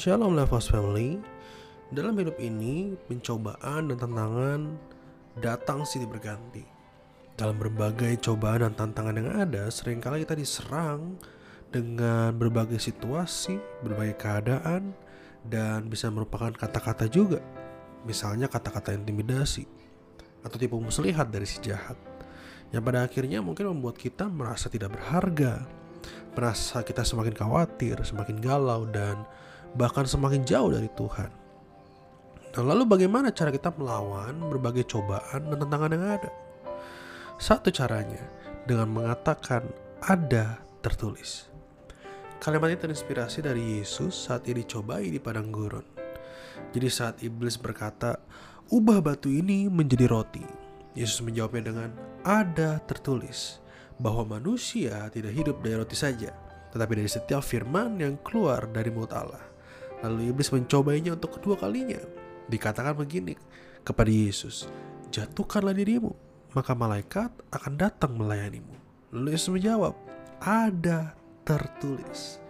Shalom Levos Family. Dalam hidup ini, pencobaan dan tantangan datang silih berganti. Dalam berbagai cobaan dan tantangan yang ada, sering kali kita diserang dengan berbagai situasi, berbagai keadaan, dan bisa merupakan kata-kata juga. Misalnya kata-kata intimidasi Atau tipu muslihat dari si jahat Yang pada akhirnya mungkin membuat kita merasa tidak berharga Merasa kita semakin khawatir, semakin galau, dan bahkan semakin jauh dari Tuhan. Nah, lalu bagaimana cara kita melawan berbagai cobaan dan tantangan yang ada? Satu caranya dengan mengatakan ada tertulis. Kalimat ini terinspirasi dari Yesus saat ia dicobai di padang gurun. Jadi saat iblis berkata, "Ubah batu ini menjadi roti." Yesus menjawabnya dengan, "Ada tertulis bahwa manusia tidak hidup dari roti saja, tetapi dari setiap firman yang keluar dari mulut Allah." Lalu iblis mencobainya untuk kedua kalinya. Dikatakan begini kepada Yesus, "Jatuhkanlah dirimu, maka malaikat akan datang melayanimu." Lalu Yesus menjawab, "Ada tertulis,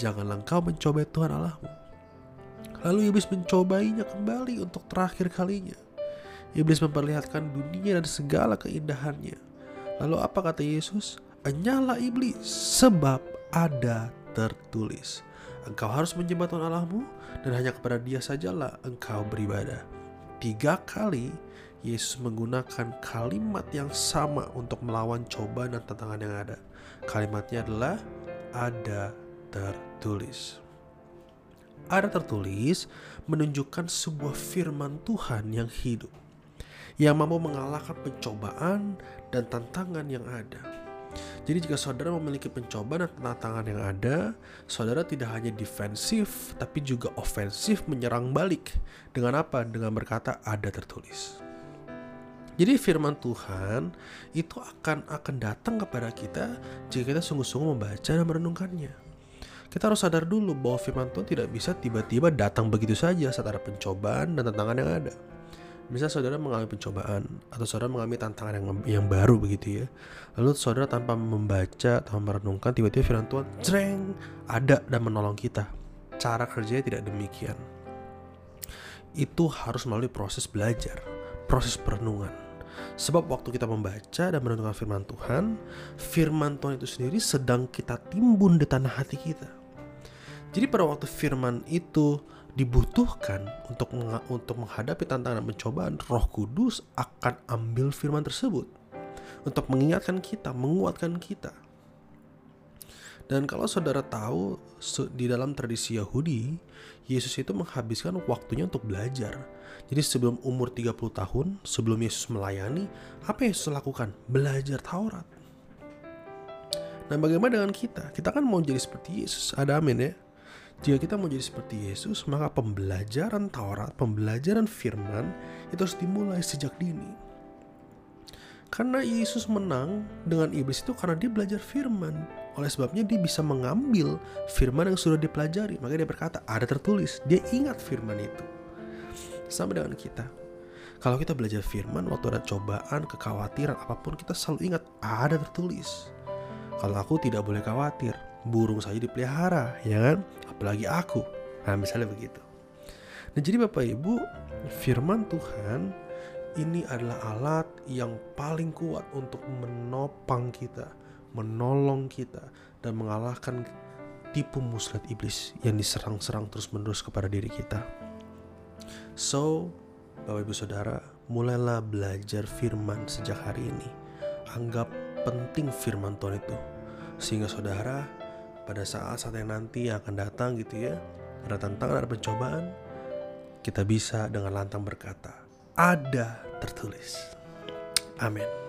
janganlah engkau mencobai Tuhan Allahmu." Lalu iblis mencobainya kembali untuk terakhir kalinya. Iblis memperlihatkan dunia dan segala keindahannya. Lalu apa kata Yesus? Enyala iblis, sebab ada tertulis. Engkau harus menyembah Tuhan Allahmu dan hanya kepada dia sajalah engkau beribadah. Tiga kali Yesus menggunakan kalimat yang sama untuk melawan cobaan dan tantangan yang ada. Kalimatnya adalah ada tertulis. Ada tertulis menunjukkan sebuah firman Tuhan yang hidup. Yang mampu mengalahkan pencobaan dan tantangan yang ada. Jadi jika saudara memiliki pencobaan dan tantangan yang ada, saudara tidak hanya defensif tapi juga ofensif menyerang balik. Dengan apa? Dengan berkata ada tertulis. Jadi firman Tuhan itu akan akan datang kepada kita jika kita sungguh-sungguh membaca dan merenungkannya. Kita harus sadar dulu bahwa firman Tuhan tidak bisa tiba-tiba datang begitu saja saat ada pencobaan dan tantangan yang ada. Misal saudara mengalami pencobaan atau saudara mengalami tantangan yang yang baru begitu ya. Lalu saudara tanpa membaca atau merenungkan tiba-tiba firman Tuhan jreng ada dan menolong kita. Cara kerjanya tidak demikian. Itu harus melalui proses belajar, proses perenungan. Sebab waktu kita membaca dan merenungkan firman Tuhan, firman Tuhan itu sendiri sedang kita timbun di tanah hati kita. Jadi pada waktu firman itu dibutuhkan untuk untuk menghadapi tantangan dan pencobaan, Roh Kudus akan ambil firman tersebut untuk mengingatkan kita, menguatkan kita. Dan kalau saudara tahu di dalam tradisi Yahudi, Yesus itu menghabiskan waktunya untuk belajar. Jadi sebelum umur 30 tahun, sebelum Yesus melayani, apa yang Yesus lakukan? Belajar Taurat. Nah bagaimana dengan kita? Kita kan mau jadi seperti Yesus, ada amin ya. Jika kita mau jadi seperti Yesus, maka pembelajaran Taurat, pembelajaran firman itu harus dimulai sejak dini. Karena Yesus menang dengan iblis itu karena dia belajar firman. Oleh sebabnya dia bisa mengambil firman yang sudah dipelajari. Maka dia berkata, ada tertulis. Dia ingat firman itu. Sama dengan kita. Kalau kita belajar firman, waktu ada cobaan, kekhawatiran, apa pun, kita selalu ingat, ada tertulis. Kalau aku tidak boleh khawatir, burung saja dipelihara, ya kan? Apalagi aku. Nah, misalnya begitu. Nah, jadi Bapak Ibu, firman Tuhan ini adalah alat yang paling kuat untuk menopang kita, menolong kita, dan mengalahkan tipu muslihat iblis yang diserang-serang terus-menerus kepada diri kita. So, Bapak Ibu Saudara, mulailah belajar firman sejak hari ini. Anggap penting firman Tuhan itu. Sehingga saudara, pada saat-saat yang nanti yang akan datang gitu ya, ada tantangan, ada pencobaan, kita bisa dengan lantang berkata, ada tertulis. Amin.